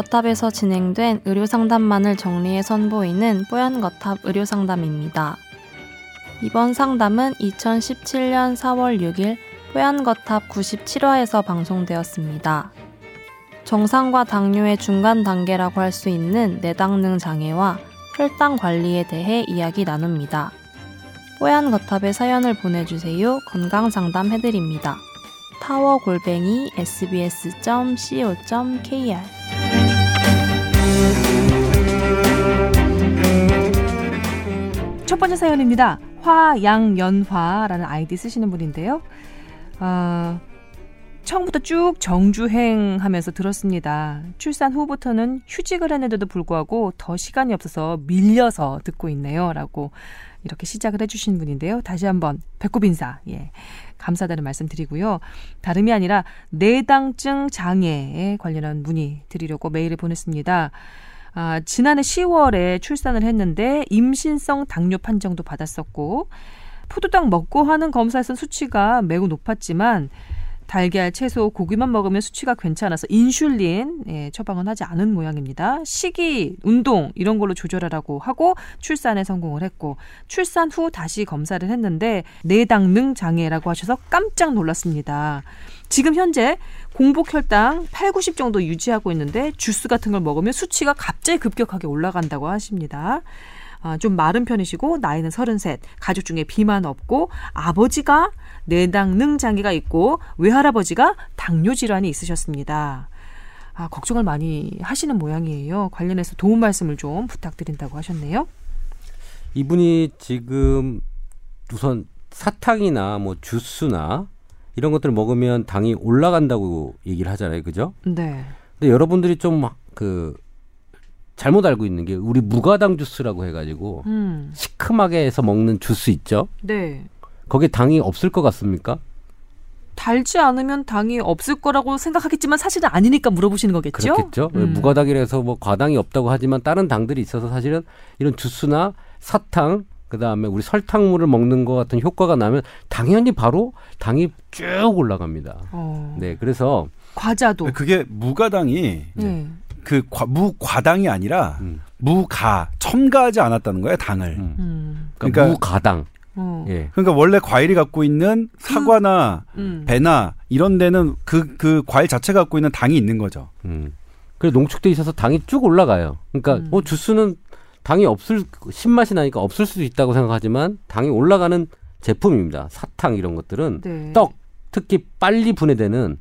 뽀얀거탑에서 진행된 의료 상담만을 정리해 선보이는 뽀얀 거탑 의료 상담입니다. 이번 상담은 2017년 4월 6일 뽀얀 거탑 97화에서 방송되었습니다. 정상과 당뇨의 중간 단계라고 할 수 있는 내당능 장애와 혈당 관리에 대해 이야기 나눕니다. 뽀얀 거탑에 사연을 보내주세요. 건강 상담 해드립니다. 타워 골뱅이 sbs.co.kr 첫 번째 사연입니다. 화양연화라는 아이디 쓰시는 분인데요. 어, 처음부터 쭉 정주행 하면서 들었습니다. 출산 후부터는 휴직을 했는데도 불구하고 더 시간이 없어서 밀려서 듣고 있네요. 라고 이렇게 시작을 해주신 분인데요. 다시 한번 배꼽 인사, 예. 감사하다는 말씀 드리고요. 다름이 아니라 내당증 장애에 관련한 문의 드리려고 메일을 보냈습니다. 아, 지난해 10월에 출산을 했는데 임신성 당뇨 판정도 받았었고, 포도당 먹고 하는 검사에서 수치가 매우 높았지만 달걀, 채소, 고기만 먹으면 수치가 괜찮아서 인슐린 예, 처방은 하지 않은 모양입니다. 식이, 운동 이런 걸로 조절하라고 하고 출산에 성공을 했고 출산 후 다시 검사를 했는데 내당능 장애라고 하셔서 깜짝 놀랐습니다. 지금 현재 공복 혈당 8, 90 정도 유지하고 있는데 주스 같은 걸 먹으면 수치가 갑자기 급격하게 올라간다고 하십니다. 아, 좀 마른 편이시고 나이는 33, 가족 중에 비만 없고 아버지가 내당능 장애가 있고 외할아버지가 당뇨 질환이 있으셨습니다. 아, 걱정을 많이 하시는 모양이에요. 관련해서 도움 말씀을 좀 부탁드린다고 하셨네요. 이분이 지금 우선 사탕이나 뭐 주스나 이런 것들을 먹으면 당이 올라간다고 얘기를 하잖아요. 그죠? 네. 근데 여러분들이 좀 그 잘못 알고 있는 게 우리 무가당 주스라고 해가지고 음. 시큼하게 해서 먹는 주스 있죠? 네. 거기에 당이 없을 것 같습니까? 달지 않으면 당이 없을 거라고 생각하겠지만 사실은 아니니까 물어보시는 거겠죠? 그렇겠죠. 음. 무가당이라서 뭐 과당이 없다고 하지만 다른 당들이 있어서 사실은 이런 주스나 사탕 그다음에 우리 설탕물을 먹는 것 같은 효과가 나면 당연히 바로 당이 쭉 올라갑니다. 어. 네, 그래서 과자도. 그게 무가당이 네. 그 과, 무과당이 아니라 음, 무가 첨가하지 않았다는 거예요 당을. 음. 음. 그러니까, 그러니까- 무가당. 어. 예. 그러니까 원래 과일이 갖고 있는 사과나 음. 배나 이런 데는 그그 과일 자체가 갖고 있는 당이 있는 거죠. 음. 그래 농축돼 있어서 당이 쭉 올라가요. 그러니까 음. 어 주스는 당이 없을 신맛이 나니까 없을 수도 있다고 생각하지만 당이 올라가는 제품입니다. 사탕 이런 것들은 네. 떡 특히 빨리 분해되는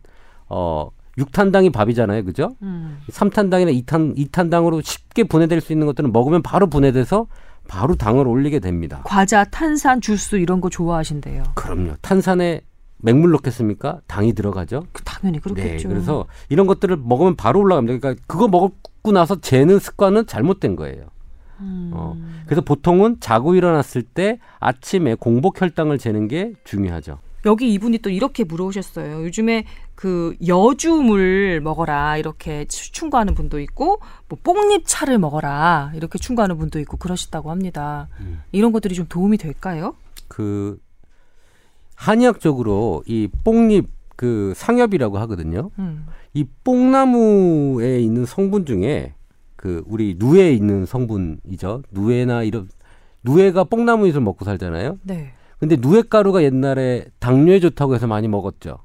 어 육탄당이 밥이잖아요. 그죠? 음. 삼탄당이나 이탄 이탄당으로 쉽게 분해될 수 있는 것들은 먹으면 바로 분해돼서 바로 당을 올리게 됩니다. 과자, 탄산, 주스 이런 거 좋아하신대요. 그럼요. 탄산에 맹물 넣겠습니까? 당이 들어가죠. 그 당연히 그렇겠죠. 네, 그래서 이런 것들을 먹으면 바로 올라갑니다. 그러니까 그거 먹고 나서 재는 습관은 잘못된 거예요. 음. 어, 그래서 보통은 자고 일어났을 때 아침에 공복 혈당을 재는 게 중요하죠. 여기 이분이 또 이렇게 물어오셨어요. 요즘에 그 여주물 먹어라 이렇게 추- 충고하는 분도 있고 뭐 뽕잎차를 먹어라 이렇게 충고하는 분도 있고 그러시다고 합니다. 음. 이런 것들이 좀 도움이 될까요? 그 한의학적으로 이 뽕잎 그 상엽이라고 하거든요. 음. 이 뽕나무에 있는 성분 중에 그 우리 누에에 있는 성분이죠. 누에나 이런 누에가 뽕나무 잎을 먹고 살잖아요. 네. 근데 누에 가루가 옛날에 당뇨에 좋다고 해서 많이 먹었죠.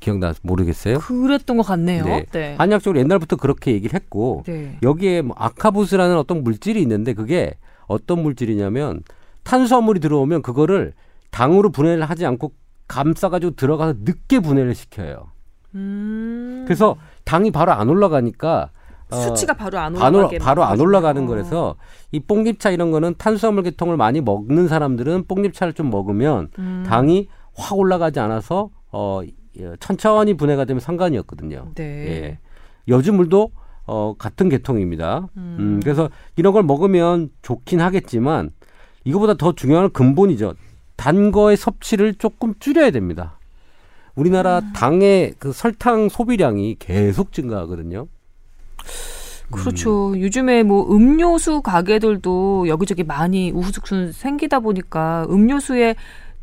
기억나 모르겠어요? 그랬던 것 같네요. 네. 네. 한의학적으로 옛날부터 그렇게 얘기를 했고 네. 여기에 뭐 아카부스라는 어떤 물질이 있는데 그게 어떤 물질이냐면 탄수화물이 들어오면 그거를 당으로 분해를 하지 않고 감싸가지고 들어가서 늦게 분해를 시켜요. 음. 그래서 당이 바로 안 올라가니까 어, 수치가 바로 안 올라가게 바로 안. 올라가는 거라서 이 뽕잎차 이런 거는 탄수화물 계통을 많이 먹는 사람들은 뽕잎차를 좀 먹으면 음. 당이 확 올라가지 않아서 어 예, 천천히 분해가 되면 상관이 없거든요. 네. 예. 여주물도 어 같은 계통입니다. 음. 음, 그래서 이런 걸 먹으면 좋긴 하겠지만 이거보다 더 중요한 건 근본이죠. 단 거의 섭취를 조금 줄여야 됩니다. 우리나라 음. 당의 그 설탕 소비량이 계속 증가하거든요. 그렇죠. 요즘에 뭐 음료수 가게들도 여기저기 많이 우후죽순 생기다 보니까 음료수에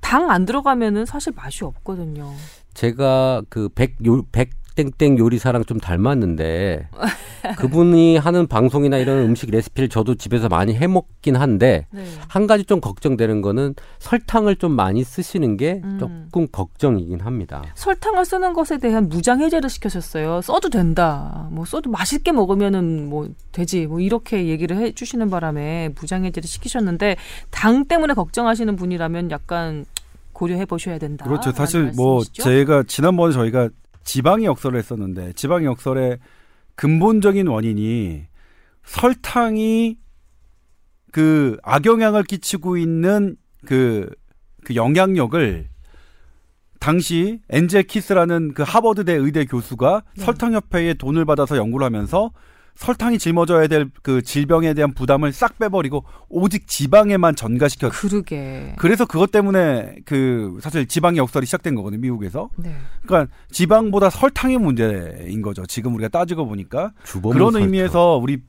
당 안 들어가면은 사실 맛이 없거든요. 제가 그 백, 요, 백 땡땡 요리사랑 좀 닮았는데 그분이 하는 방송이나 이런 음식 레시피를 저도 집에서 많이 해 먹긴 한데 네. 한 가지 좀 걱정되는 거는 설탕을 좀 많이 쓰시는 게 음. 조금 걱정이긴 합니다. 설탕을 쓰는 것에 대한 무장 해제를 시켜셨어요. 써도 된다. 뭐 써도 맛있게 먹으면은 뭐 되지. 뭐 이렇게 얘기를 해 주시는 바람에 무장 해제를 시키셨는데 당 때문에 걱정하시는 분이라면 약간 고려해 보셔야 된다. 그렇죠. 사실 뭐 제가 지난번에 저희가 지방의 역설을 했었는데 지방의 역설의 근본적인 원인이 설탕이 그 악영향을 끼치고 있는 그, 그 영향력을 당시 앤셀 키스라는 그 하버드대 의대 교수가 네. 설탕협회에 돈을 받아서 연구를 하면서 설탕이 짊어져야 될 그 질병에 대한 부담을 싹 빼버리고 오직 지방에만 전가시켰. 그러게. 그래서 그것 때문에 그 사실 지방의 역설이 시작된 거거든요 미국에서. 네. 그러니까 지방보다 설탕의 문제인 거죠. 지금 우리가 따지고 보니까 그런 설탕. 의미에서 우리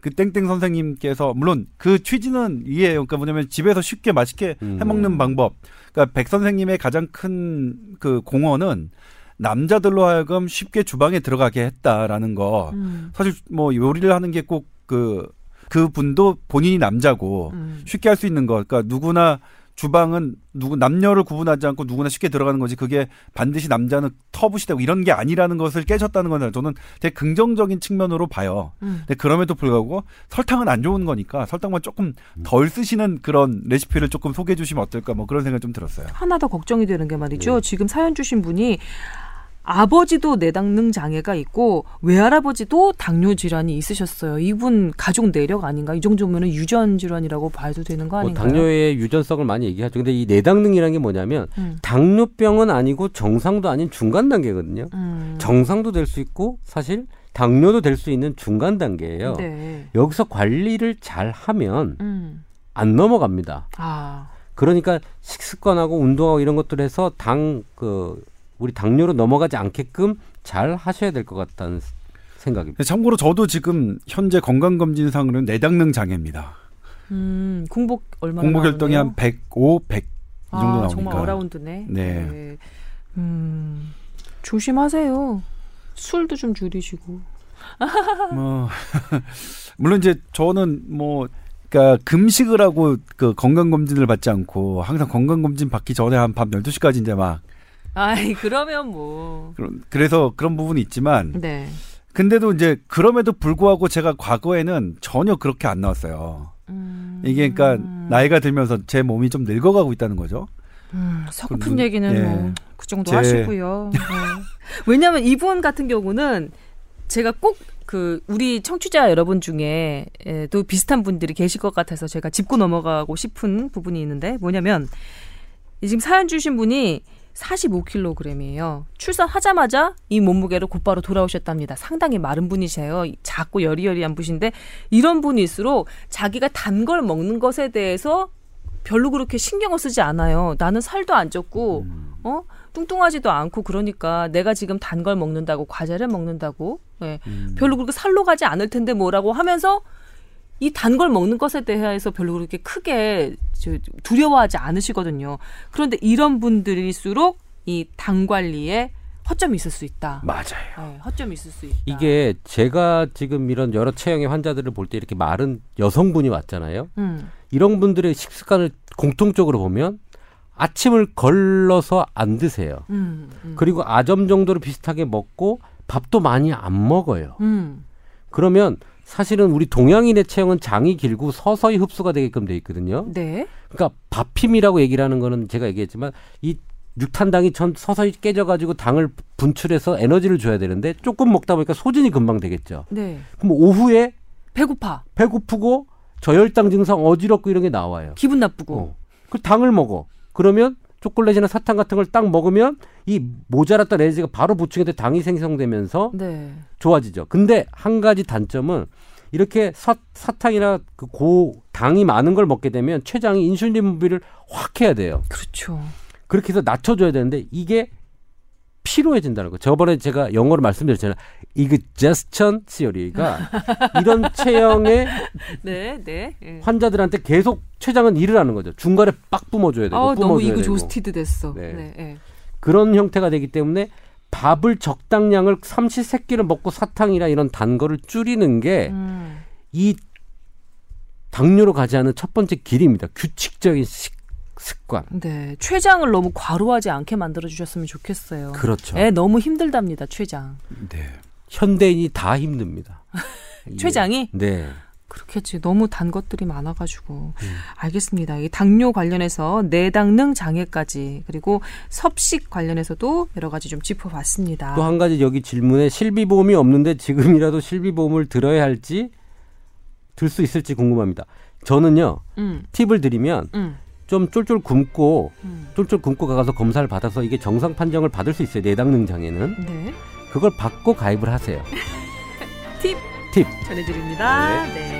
그 땡땡 선생님께서 물론 그 취지는 이해해요. 그러니까 뭐냐면 집에서 쉽게 맛있게 음. 해먹는 방법. 그러니까 백 선생님의 가장 큰 그 공헌은 남자들로 하여금 쉽게 주방에 들어가게 했다라는 거. 음. 사실 뭐 요리를 하는 게 꼭그 그 분도 본인이 남자고 음. 쉽게 할 수 있는 거. 그러니까 누구나 주방은 누구 남녀를 구분하지 않고 누구나 쉽게 들어가는 거지. 그게 반드시 남자는 터부시 되고 이런 게 아니라는 것을 깨졌다는 건 저는 되게 긍정적인 측면으로 봐요. 음. 근데 그럼에도 불구하고 설탕은 안 좋은 거니까 설탕만 조금 덜 쓰시는 그런 레시피를 조금 소개해 주시면 어떨까 뭐 그런 생각 좀 들었어요. 하나 더 걱정이 되는 게 말이죠. 네. 지금 사연 주신 분이 아버지도 내당능 장애가 있고 외할아버지도 당뇨 질환이 있으셨어요. 이분 가족 내력 아닌가? 이 정도면은 유전 질환이라고 봐도 되는 거뭐 아닌가요? 당뇨의 유전성을 많이 얘기하죠. 근데 이 내당능이라는 게 뭐냐면 음. 당뇨병은 아니고 정상도 아닌 중간 단계거든요. 음. 정상도 될 수 있고 사실 당뇨도 될 수 있는 중간 단계예요. 네. 여기서 관리를 잘 하면 음. 안 넘어갑니다. 아. 그러니까 식습관하고 운동하고 이런 것들 해서 당그 우리 당뇨로 넘어가지 않게끔 잘 하셔야 될 것 같다는 생각입니다. 참고로 저도 지금 현재 건강검진상으로는 내당능 장애입니다. 음. 공복 얼마나 공복 혈당이? 한 105, 100 이 정도 아, 나오니까. 정말 어라운드네. 네. 음. 조심하세요. 술도 좀 줄이시고. 뭐 물론 이제 저는 뭐 그러니까 금식을 하고 그 건강 검진을 받지 않고 항상 건강 검진 받기 전에 한 밤 12시까지 이제 막 아이, 그러면 뭐. 그래서 그런 부분이 있지만 네. 근데도 이제 그럼에도 불구하고 제가 과거에는 전혀 그렇게 안 나왔어요. 음. 이게 그러니까 나이가 들면서 제 몸이 좀 늙어가고 있다는 거죠. 음, 서글픈 그 눈- 얘기는 예. 뭐그 정도 제- 하시고요. 네. 왜냐하면 이분 같은 경우는 제가 꼭 그 우리 청취자 여러분 중에도 비슷한 분들이 계실 것 같아서 제가 짚고 넘어가고 싶은 부분이 있는데 뭐냐면 이 지금 사연 주신 분이 45kg이에요. 출산하자마자 이 몸무게로 곧바로 돌아오셨답니다. 상당히 마른 분이세요. 작고 여리여리한 분인데 이런 분일수록 자기가 단 걸 먹는 것에 대해서 별로 그렇게 신경을 쓰지 않아요. 나는 살도 안 쪘고, 어? 뚱뚱하지도 않고 그러니까 내가 지금 단 걸 먹는다고 과자를 먹는다고 예. 별로 그렇게 살로 가지 않을 텐데 뭐라고 하면서 이 단 걸 먹는 것에 대해서 별로 그렇게 크게 저 두려워하지 않으시거든요. 그런데 이런 분들일수록 이 당 관리에 허점이 있을 수 있다. 맞아요. 예, 허점이 있을 수 있다. 이게 제가 지금 이런 여러 체형의 환자들을 볼 때 이렇게 마른 여성분이 왔잖아요. 음, 이런 분들의 식습관을 공통적으로 보면 아침을 걸러서 안 드세요. 음, 음, 그리고 아점 정도로 비슷하게 먹고 밥도 많이 안 먹어요. 음, 그러면 사실은 우리 동양인의 체형은 장이 길고 서서히 흡수가 되게끔 돼 있거든요. 네, 그러니까 밥힘이라고 얘기를 하는 거는 제가 얘기했지만 이 육탄당이 전 서서히 깨져가지고 당을 분출해서 에너지를 줘야 되는데 조금 먹다 보니까 소진이 금방 되겠죠. 네. 그럼 오후에 배고파, 배고프고 저혈당 증상 어지럽고 이런 게 나와요. 기분 나쁘고. 어. 그 당을 먹어. 그러면 초콜릿이나 사탕 같은 걸 딱 먹으면 이 모자랐던 에너지가 바로 보충이 돼 당이 생성되면서 네. 좋아지죠. 근데 한 가지 단점은 이렇게 사, 사탕이나 그 고 당이 많은 걸 먹게 되면 췌장이 인슐린 분비를 확 해야 돼요. 그렇죠. 그렇게 해서 낮춰줘야 되는데 이게 피로해진다는 거. 저번에 제가 영어로 말씀드렸잖아요. 이그 제스천 시어리가 이런 체형의 네, 네. 예. 환자들한테 계속 췌장은 일을 하는 거죠. 중간에 빡 뿜어줘야 되고 아, 너무 뿜어줘야 이거 되고 조스티드 됐어. 네. 네. 네. 그런 형태가 되기 때문에 밥을 적당량을 삼시세끼를 먹고 사탕이나 이런 단 거를 줄이는 게 음. 이 당뇨로 가지 않은 첫 번째 길입니다. 규칙적인 식, 습관. 네. 췌장을 너무 과로하지 않게 만들어 주셨으면 좋겠어요. 그렇죠. 애 너무 힘들답니다. 췌장. 네. 현대인이 다 힘듭니다. 예. 췌장이 네. 그렇겠지. 너무 단 것들이 많아가지고. 음. 알겠습니다. 이 당뇨 관련해서 내당능 장애까지 그리고 섭식 관련해서도 여러 가지 좀 짚어봤습니다. 또 한 가지 여기 질문에 실비보험이 없는데 지금이라도 실비보험을 들어야 할지 들 수 있을지 궁금합니다. 저는요 음, 팁을 드리면 음, 좀 쫄쫄 굶고 음. 쫄쫄 굶고 가서 검사를 받아서 이게 정상 판정을 받을 수 있어요 내당능 장애는 네. 그걸 받고 가입을 하세요. 팁 팁. 전해드립니다. 네.